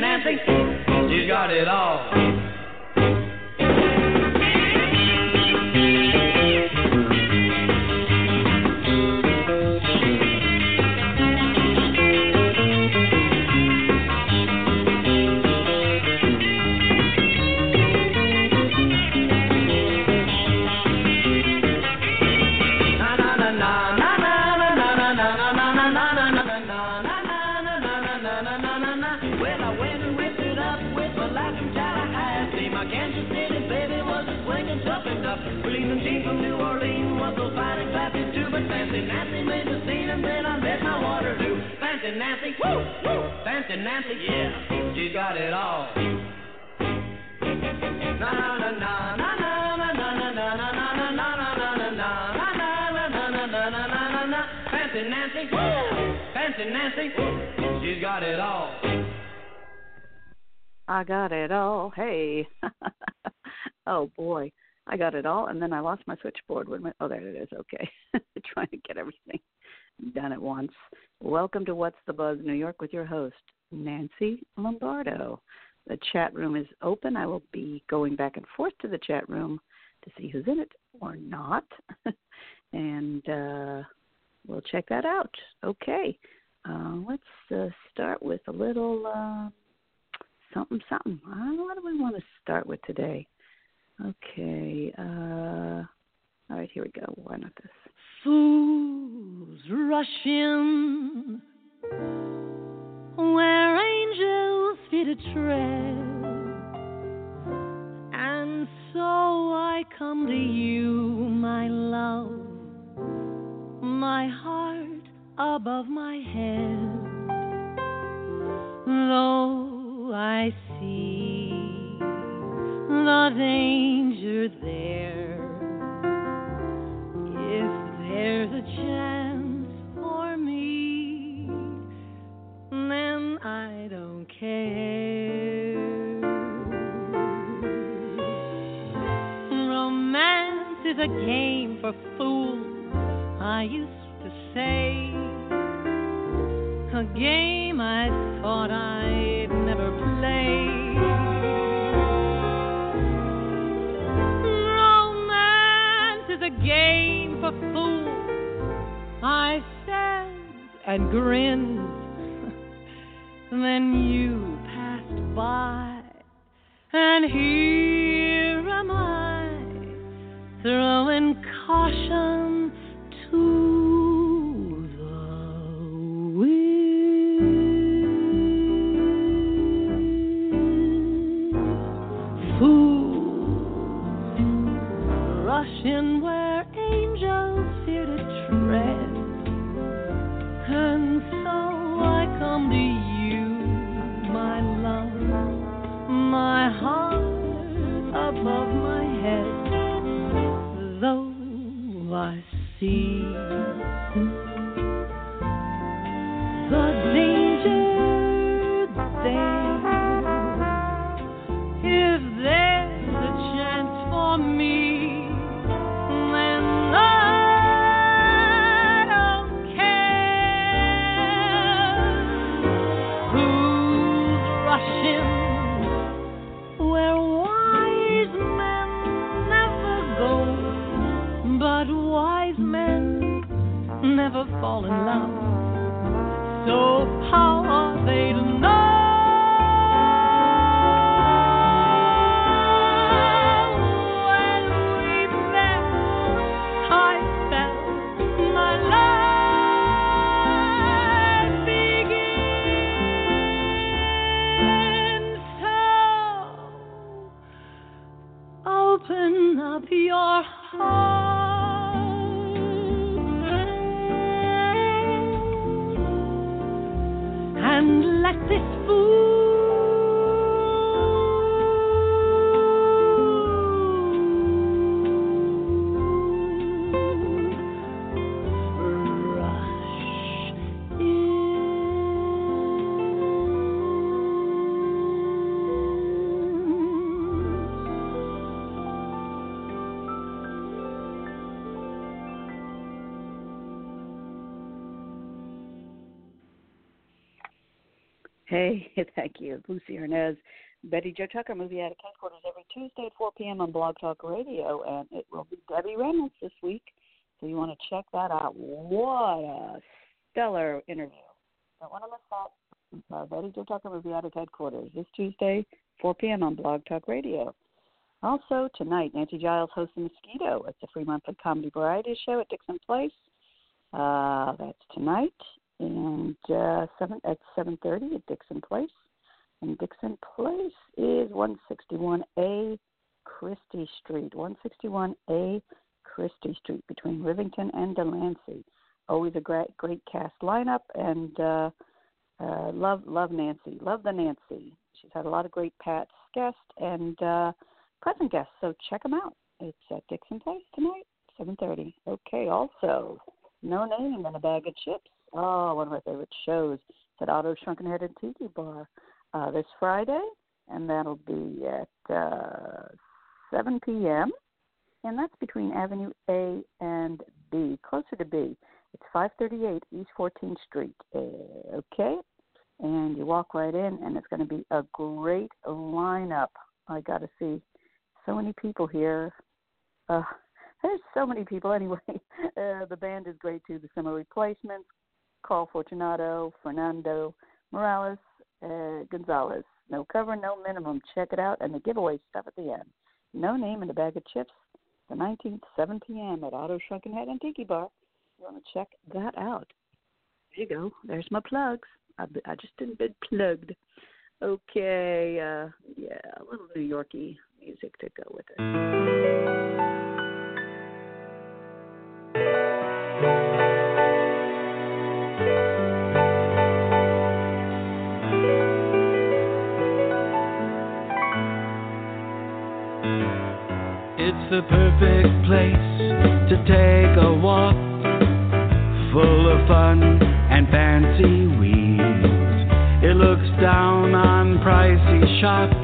Nancy, she got it all. I got it all and then I lost my switchboard. A minute. Oh there it is. Okay. Trying to get everything done at once. Welcome to What's the Buzz New York with your host, Nancy Lombardo. The chat room is open. I will be going back and forth to the chat room to see who's in it or not. and uh we'll check that out. Okay. Uh let's uh, start with a little uh something something. I what do we want to start with today. Okay. Uh all right, here we go. Why not this? Fools rush in where angels fear to tread, and so I come to you, my love, my heart above my head. Though I danger there, if there's a chance for me, then I don't care. Romance is a game for fools, I used to say. A game and grinned. then you fall in love. Hey, thank you. Lucie Arnaz, Betty Jo Tucker, movie at headquarters every Tuesday at 4 p.m. on Blog Talk Radio, and it will be Debbie Reynolds this week. So you want to check that out. What a stellar interview. Don't want to miss that. Uh, Betty Jo Tucker, movie at headquarters this Tuesday, 4 p.m. on Blog Talk Radio. Also tonight, Nancy Giles hosts the Mosquito. It's a free monthly comedy variety show at Dixon Place. Uh, that's tonight and uh, seven at seven thirty at Dixon Place. And Dixon Place is one sixty one A Chrystie Street. One sixty one A Chrystie Street between Rivington and Delancey. Always a great great cast lineup and uh uh love love Nancy. Love the Nancy. She's had a lot of great Pat's guests and uh present guests, so check them out. It's at Dixon Place tonight, seven thirty. Okay, also no name and a bag of chips. Oh, one of my favorite shows. It's at Otto's Shrunken Head and Tiki Bar uh, this Friday, and that'll be at uh, 7 p.m. And that's between Avenue A and B, closer to B. It's 538 East 14th Street. Uh, okay, and you walk right in, and it's going to be a great lineup. I got to see so many people here. Uh, there's so many people anyway. Uh, the band is great too. The Summer Replacements, Carl Fortunato, Fernando Morales, uh, Gonzalez. No cover, no minimum. Check it out. And the giveaway stuff at the end. No name and a bag of chips. The 19th, 7 p.m. at Otto Shrunken Head and Tiki Bar. You want to check that out. There you go. There's my plugs. I, I just didn't been plugged. Okay, uh, yeah, a little New Yorky music to go with it. The perfect place to take a walk, full of fun and fancy weeds. It looks down on pricey shops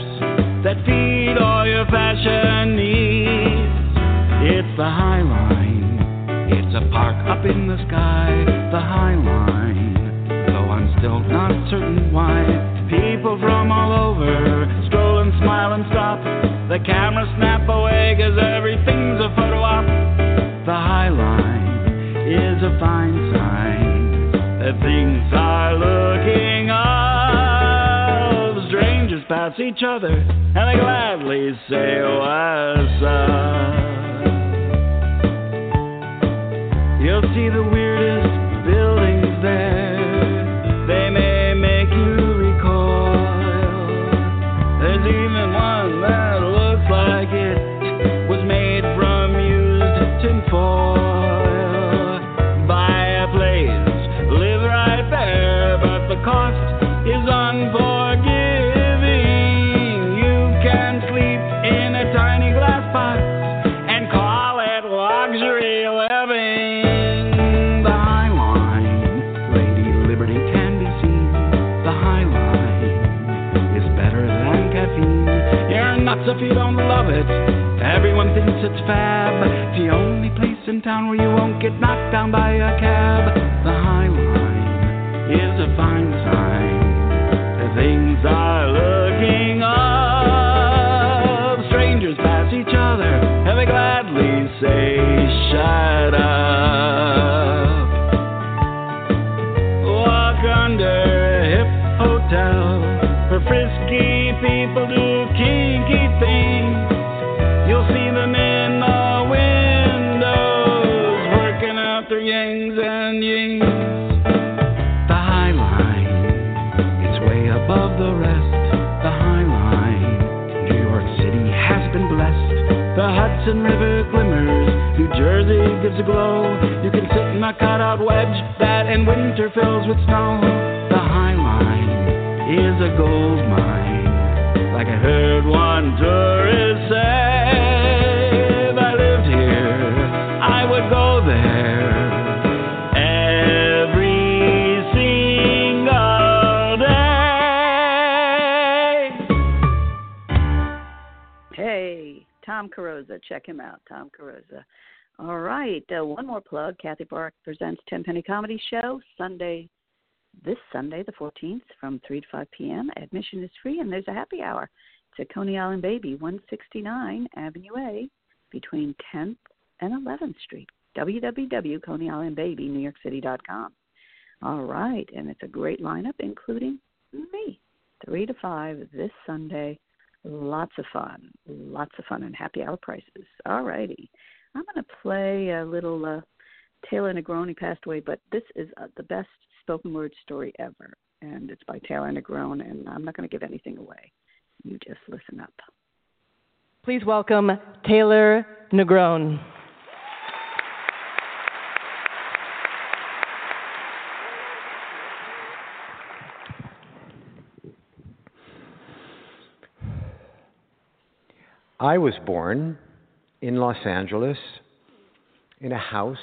that feed all your fashion needs. It's the High Line. It's a park up in the sky, the High Line. Though I'm still not certain why. People from all over stroll and smile and stop. The camera snap away cause everything's a photo op. The High Line is a fine sign that things are looking up. Strangers pass each other and they gladly say what's up. You'll see the weirdest it. Everyone thinks it's fab. The only place in town where you won't get knocked down by a cab. the Hudson River glimmers. New Jersey gives a glow. You can sit in a cutout wedge that in winter fills with snow. The High Line is a gold mine. Check him out, Tom Carosa. All right, uh, one more plug. Kathy Burke presents Ten Penny Comedy Show Sunday, this Sunday, the 14th, from 3 to 5 p.m. Admission is free, and there's a happy hour. It's at Coney Island Baby, 169 Avenue A, between 10th and 11th Street. www.coneyislandbaby.newyorkcity.com. All right, and it's a great lineup, including me. 3 to 5 this Sunday. Lots of fun. Lots of fun and happy hour prices. All righty. I'm going to play a little uh, Taylor Negron passed away, but this is uh, the best spoken word story ever. And it's by Taylor Negron, and I'm not going to give anything away. You just listen up. Please welcome Taylor Negron. I was born in Los Angeles in a house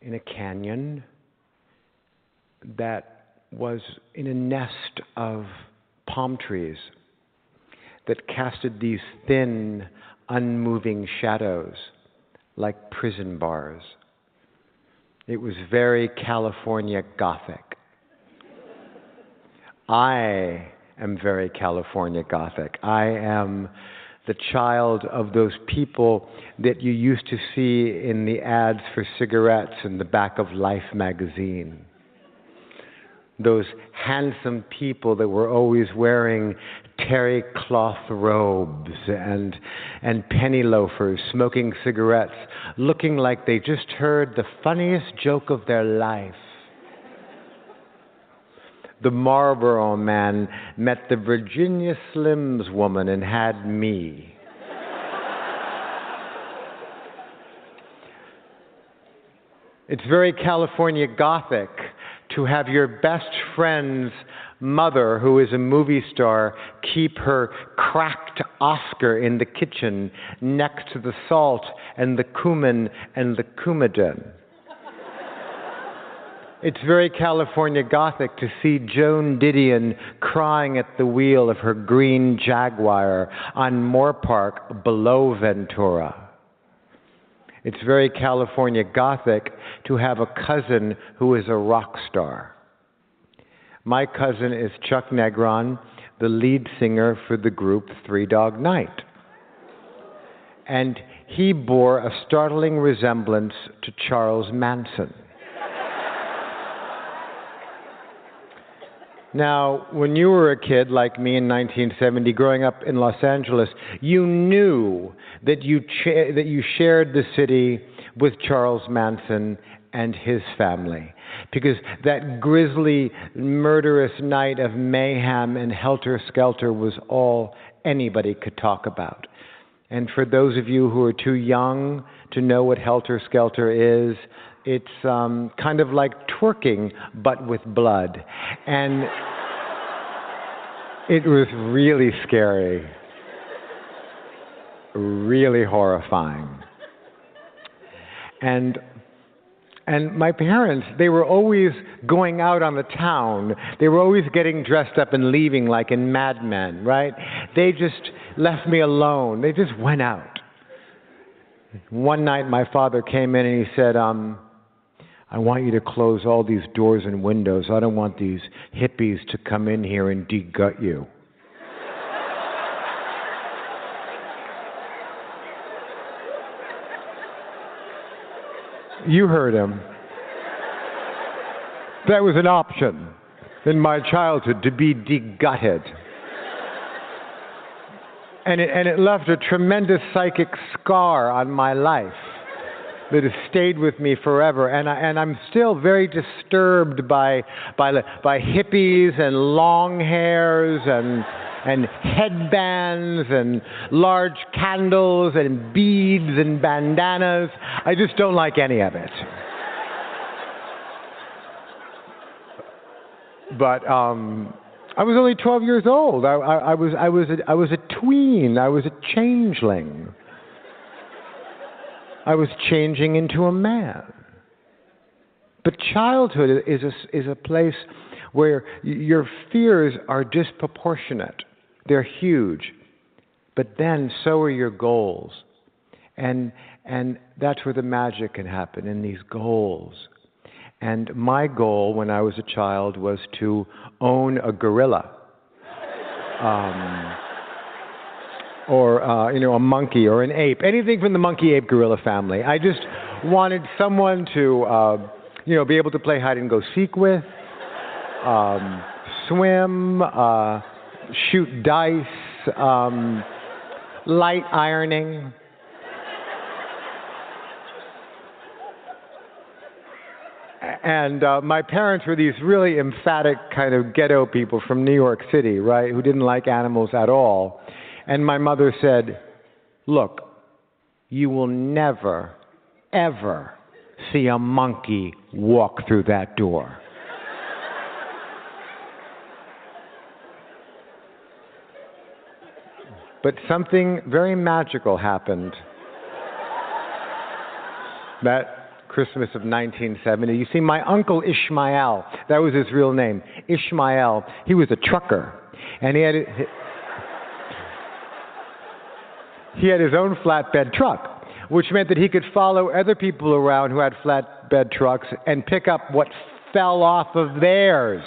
in a canyon that was in a nest of palm trees that casted these thin, unmoving shadows like prison bars. It was very California Gothic. I am very California Gothic. I am the child of those people that you used to see in the ads for cigarettes in the back of Life magazine. Those handsome people that were always wearing terry cloth robes and, and penny loafers, smoking cigarettes, looking like they just heard the funniest joke of their life the Marlboro man met the Virginia Slims woman and had me. it's very California Gothic to have your best friend's mother, who is a movie star, keep her cracked Oscar in the kitchen next to the salt and the cumin and the coumadin. It's very California Gothic to see Joan Didion crying at the wheel of her green Jaguar on Moorpark below Ventura. It's very California Gothic to have a cousin who is a rock star. My cousin is Chuck Negron, the lead singer for the group Three Dog Night. And he bore a startling resemblance to Charles Manson. Now, when you were a kid like me in 1970, growing up in Los Angeles, you knew that you, cha- that you shared the city with Charles Manson and his family. Because that grisly, murderous night of mayhem and helter skelter was all anybody could talk about. And for those of you who are too young to know what helter skelter is, it's um, kind of like twerking, but with blood. And it was really scary, really horrifying. And and my parents, they were always going out on the town. They were always getting dressed up and leaving like in Mad Men, right? They just left me alone. They just went out. One night my father came in and he said, um, I want you to close all these doors and windows. I don't want these hippies to come in here and degut you. you heard him. That was an option in my childhood to be degutted. And it, and it left a tremendous psychic scar on my life that has stayed with me forever. And, I, and I'm still very disturbed by, by, by hippies and long hairs and, and headbands and large candles and beads and bandanas. I just don't like any of it. But um, I was only 12 years old. I, I, I was, I, was a, I was a tween. I was a changeling. I was changing into a man. But childhood is a, is a place where your fears are disproportionate, they're huge. But then so are your goals. And, and that's where the magic can happen in these goals. And my goal when I was a child was to own a gorilla. Um, or uh, you know a monkey or an ape, anything from the monkey ape gorilla family. I just wanted someone to uh, you know be able to play hide and go seek with, um, swim, uh, shoot dice, um, light ironing. And uh, my parents were these really emphatic kind of ghetto people from New York City, right, who didn't like animals at all. And my mother said, Look, you will never, ever see a monkey walk through that door. but something very magical happened that Christmas of 1970. You see, my uncle Ishmael, that was his real name, Ishmael, he was a trucker. And he had, he had his own flatbed truck, which meant that he could follow other people around who had flatbed trucks and pick up what fell off of theirs.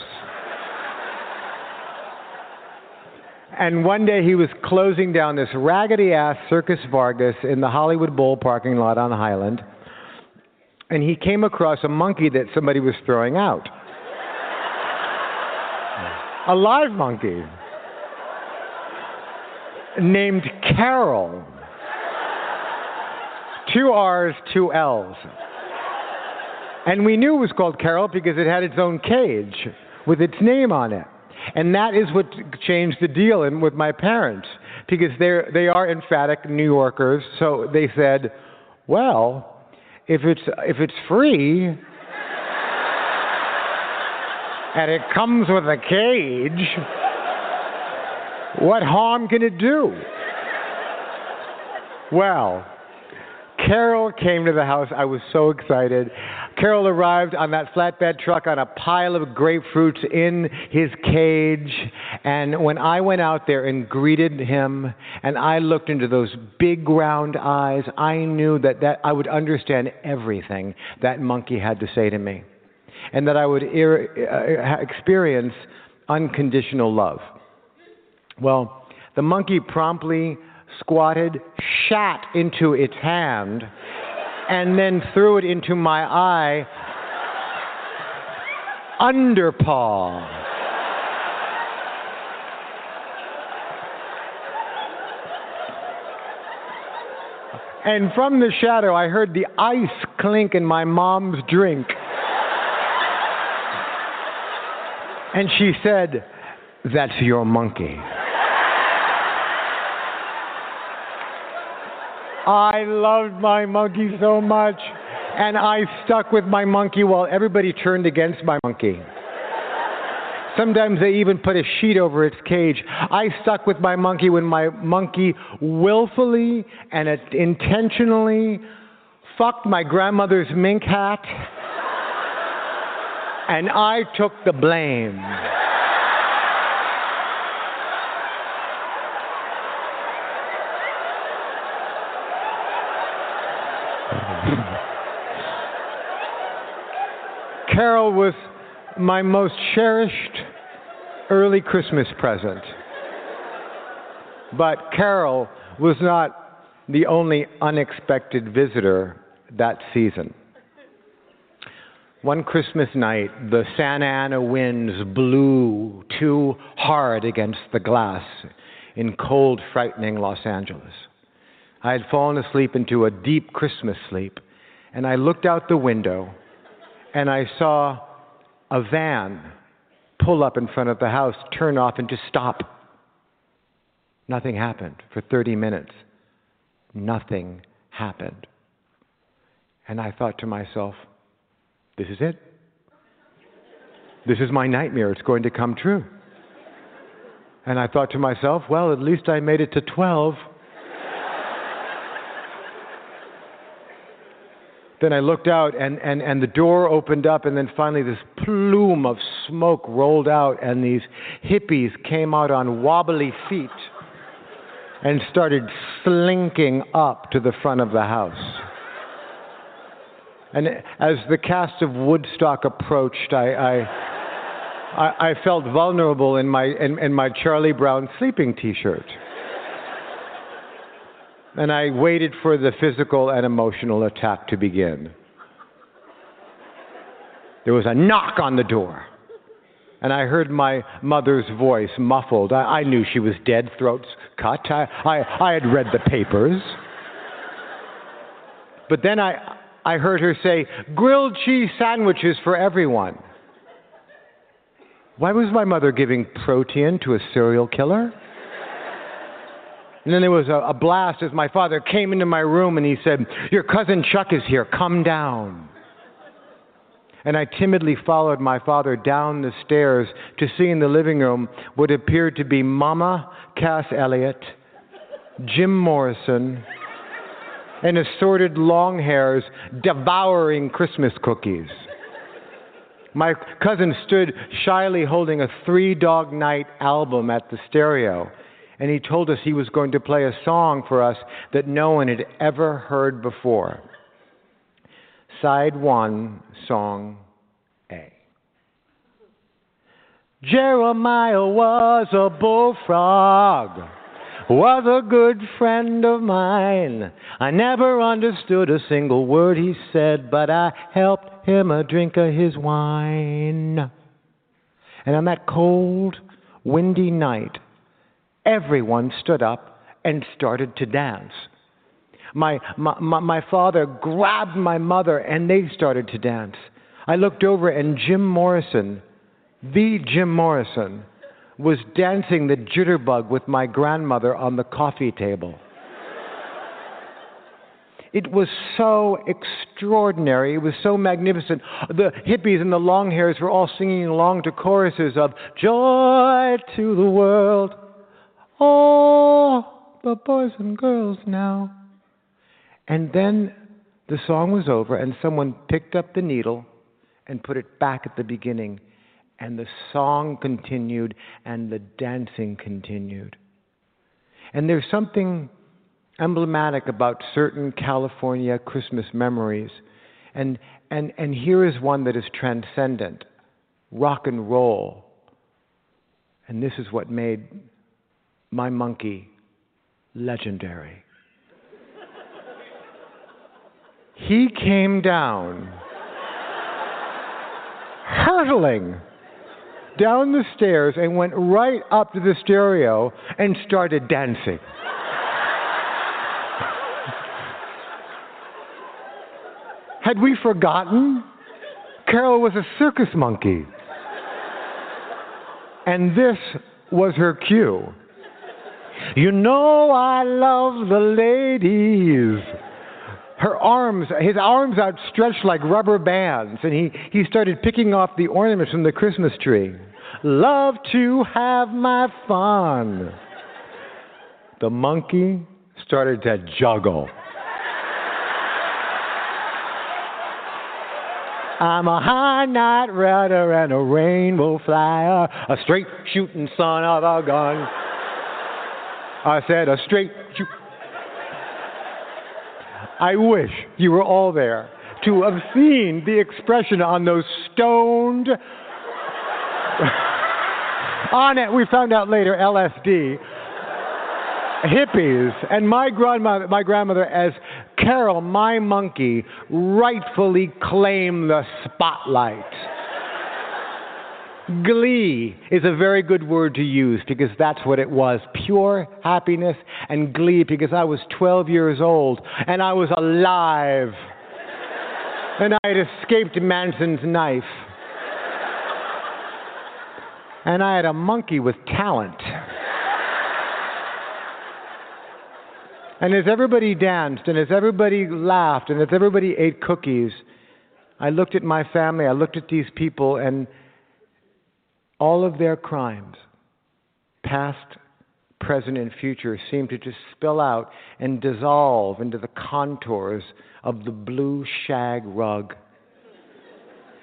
And one day he was closing down this raggedy ass Circus Vargas in the Hollywood Bowl parking lot on Highland. And he came across a monkey that somebody was throwing out. a live monkey named Carol. Two R's, two L's. And we knew it was called Carol because it had its own cage with its name on it. And that is what changed the deal in, with my parents because they they are emphatic New Yorkers. So they said, "Well, if it's if it's free and it comes with a cage, what harm can it do?" Well, Carol came to the house. I was so excited. Carol arrived on that flatbed truck on a pile of grapefruits in his cage. And when I went out there and greeted him, and I looked into those big round eyes, I knew that, that I would understand everything that monkey had to say to me. And that I would uh, experience unconditional love. Well, the monkey promptly squatted, shat into its hand, and then threw it into my eye underpaw. And from the shadow, I heard the ice clink in my mom's drink. And she said, That's your monkey. I loved my monkey so much, and I stuck with my monkey while everybody turned against my monkey. Sometimes they even put a sheet over its cage. I stuck with my monkey when my monkey willfully and intentionally fucked my grandmother's mink hat, and I took the blame. Carol was my most cherished early Christmas present. But Carol was not the only unexpected visitor that season. One Christmas night, the Santa Ana winds blew too hard against the glass in cold, frightening Los Angeles. I had fallen asleep into a deep Christmas sleep, and I looked out the window and I saw a van pull up in front of the house, turn off, and just stop. Nothing happened for 30 minutes. Nothing happened. And I thought to myself, this is it. This is my nightmare. It's going to come true. And I thought to myself, well, at least I made it to 12. Then I looked out, and, and, and the door opened up, and then finally this plume of smoke rolled out, and these hippies came out on wobbly feet and started slinking up to the front of the house. And as the cast of Woodstock approached, I, I, I, I felt vulnerable in my, in, in my Charlie Brown sleeping t shirt. And I waited for the physical and emotional attack to begin. There was a knock on the door. And I heard my mother's voice muffled. I, I knew she was dead, throats cut. I, I, I had read the papers. But then I, I heard her say, grilled cheese sandwiches for everyone. Why was my mother giving protein to a serial killer? And then there was a, a, blast as my father came into my room and he said, Your cousin Chuck is here, come down. And I timidly followed my father down the stairs to see in the living room what appeared to be Mama Cass Elliot, Jim Morrison, and assorted long hairs devouring Christmas cookies. My cousin stood shyly holding a Three Dog Night album at the stereo, and he told us he was going to play a song for us that no one had ever heard before. Side 1, Song A. Jeremiah was a bullfrog was a good friend of mine. I never understood a single word he said, but I helped him a drink of his wine. And on that cold, windy night, everyone stood up and started to dance. My, my, my, father grabbed my mother and they started to dance. I looked over and Jim Morrison, the Jim Morrison, was dancing the jitterbug with my grandmother on the coffee table. It was so extraordinary. It was so magnificent. The hippies and the long hairs were all singing along to choruses of Joy to the world. Oh, the boys and girls now. And then the song was over, and someone picked up the needle and put it back at the beginning and the song continued and the dancing continued. And there's something emblematic about certain California Christmas memories. And, and, and here is one that is transcendent rock and roll. And this is what made my monkey legendary. he came down hurtling down the stairs and went right up to the stereo and started dancing. Had we forgotten? Carol was a circus monkey. And this was her cue. You know I love the ladies. Her arms, his arms outstretched like rubber bands, and he, he started picking off the ornaments from the Christmas tree. Love to have my fun. The monkey started to juggle. I'm a high night rider and a rainbow flyer, a straight shooting son of a gun. I said, a straight. I wish you were all there to have seen the expression on those stoned on it, we found out later, LSD, hippies, and my grandmother, my grandmother as Carol, my monkey, rightfully claim the spotlight. Glee is a very good word to use because that's what it was pure happiness and glee because I was 12 years old and I was alive and I had escaped Manson's knife and I had a monkey with talent. And as everybody danced, and as everybody laughed, and as everybody ate cookies, I looked at my family, I looked at these people, and all of their crimes, past, present, and future, seemed to just spill out and dissolve into the contours of the blue shag rug.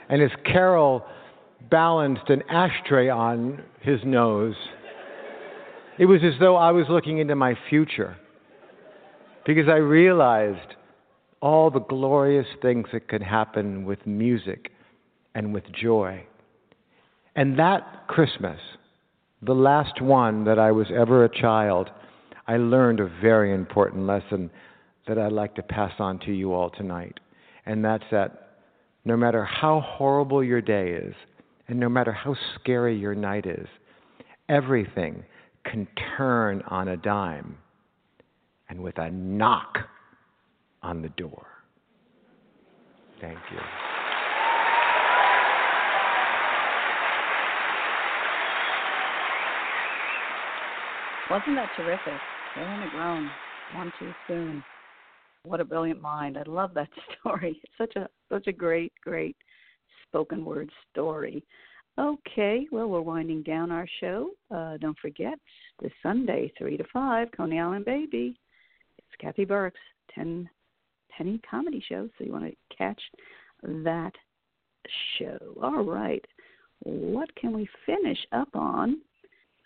And as Carol balanced an ashtray on his nose. It was as though I was looking into my future because I realized all the glorious things that could happen with music and with joy. And that Christmas, the last one that I was ever a child, I learned a very important lesson that I'd like to pass on to you all tonight. And that's that no matter how horrible your day is, and no matter how scary your night is, everything can turn on a dime and with a knock on the door. Thank you. Wasn't that terrific? Taylor Negron, One Too Soon. What a brilliant mind. I love that story. It's such a such a great, great spoken word story. Okay, well we're winding down our show. Uh, don't forget this Sunday, three to five, Coney Island Baby. It's Kathy Burke's ten penny comedy show, so you want to catch that show. All right. What can we finish up on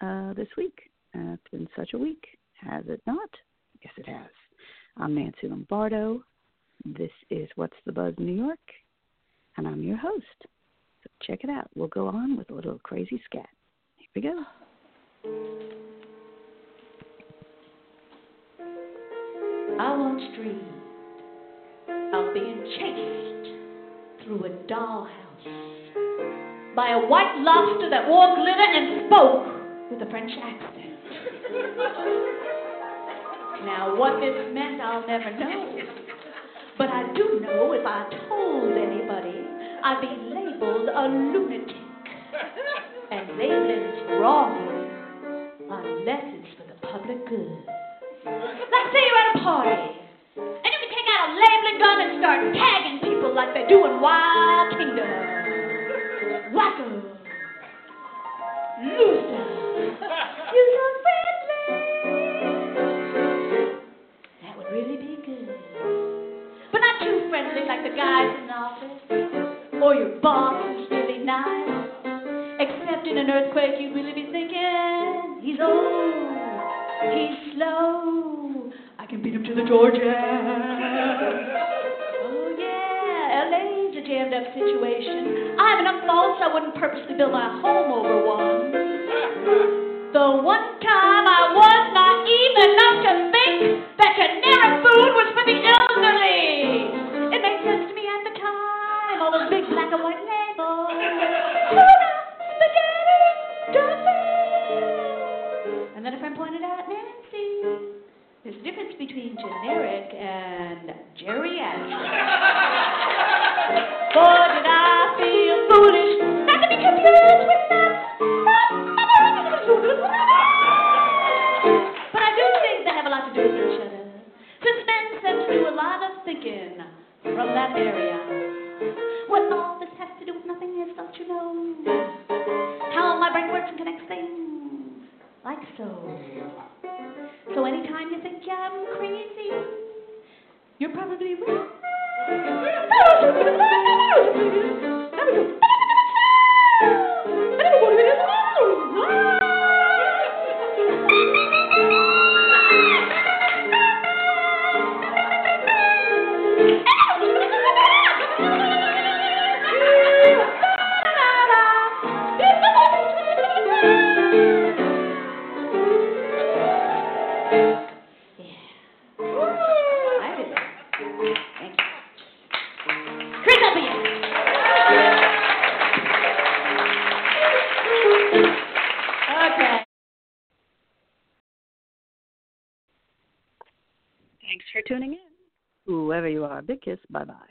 uh, this week? It's been such a week, has it not? Yes, it has. I'm Nancy Lombardo. This is What's the Buzz New York, and I'm your host. So check it out. We'll go on with a little crazy scat. Here we go. I once dreamed of being chased through a dollhouse by a white lobster that wore glitter and spoke with a French accent. Now, what this meant, I'll never know. But I do know if I told anybody, I'd be labeled a lunatic. And labeling's wrong unless it's for the public good. Let's say you're at a party, and you can take out a labeling gun and start tagging people like they do in Wild Kingdom. Wacko. Loser. So friendly like the guys in the office. Or your boss who's really nice. Except in an earthquake, you'd really be thinking, he's old, he's slow. I can beat him to the Georgia. Oh, yeah, LA's a jammed up situation. I have enough faults, I wouldn't purposely build my home over one. The one time I was not even enough to my brain works and connects things. Like so. So anytime you think I'm crazy, you're probably I kiss. Bye bye.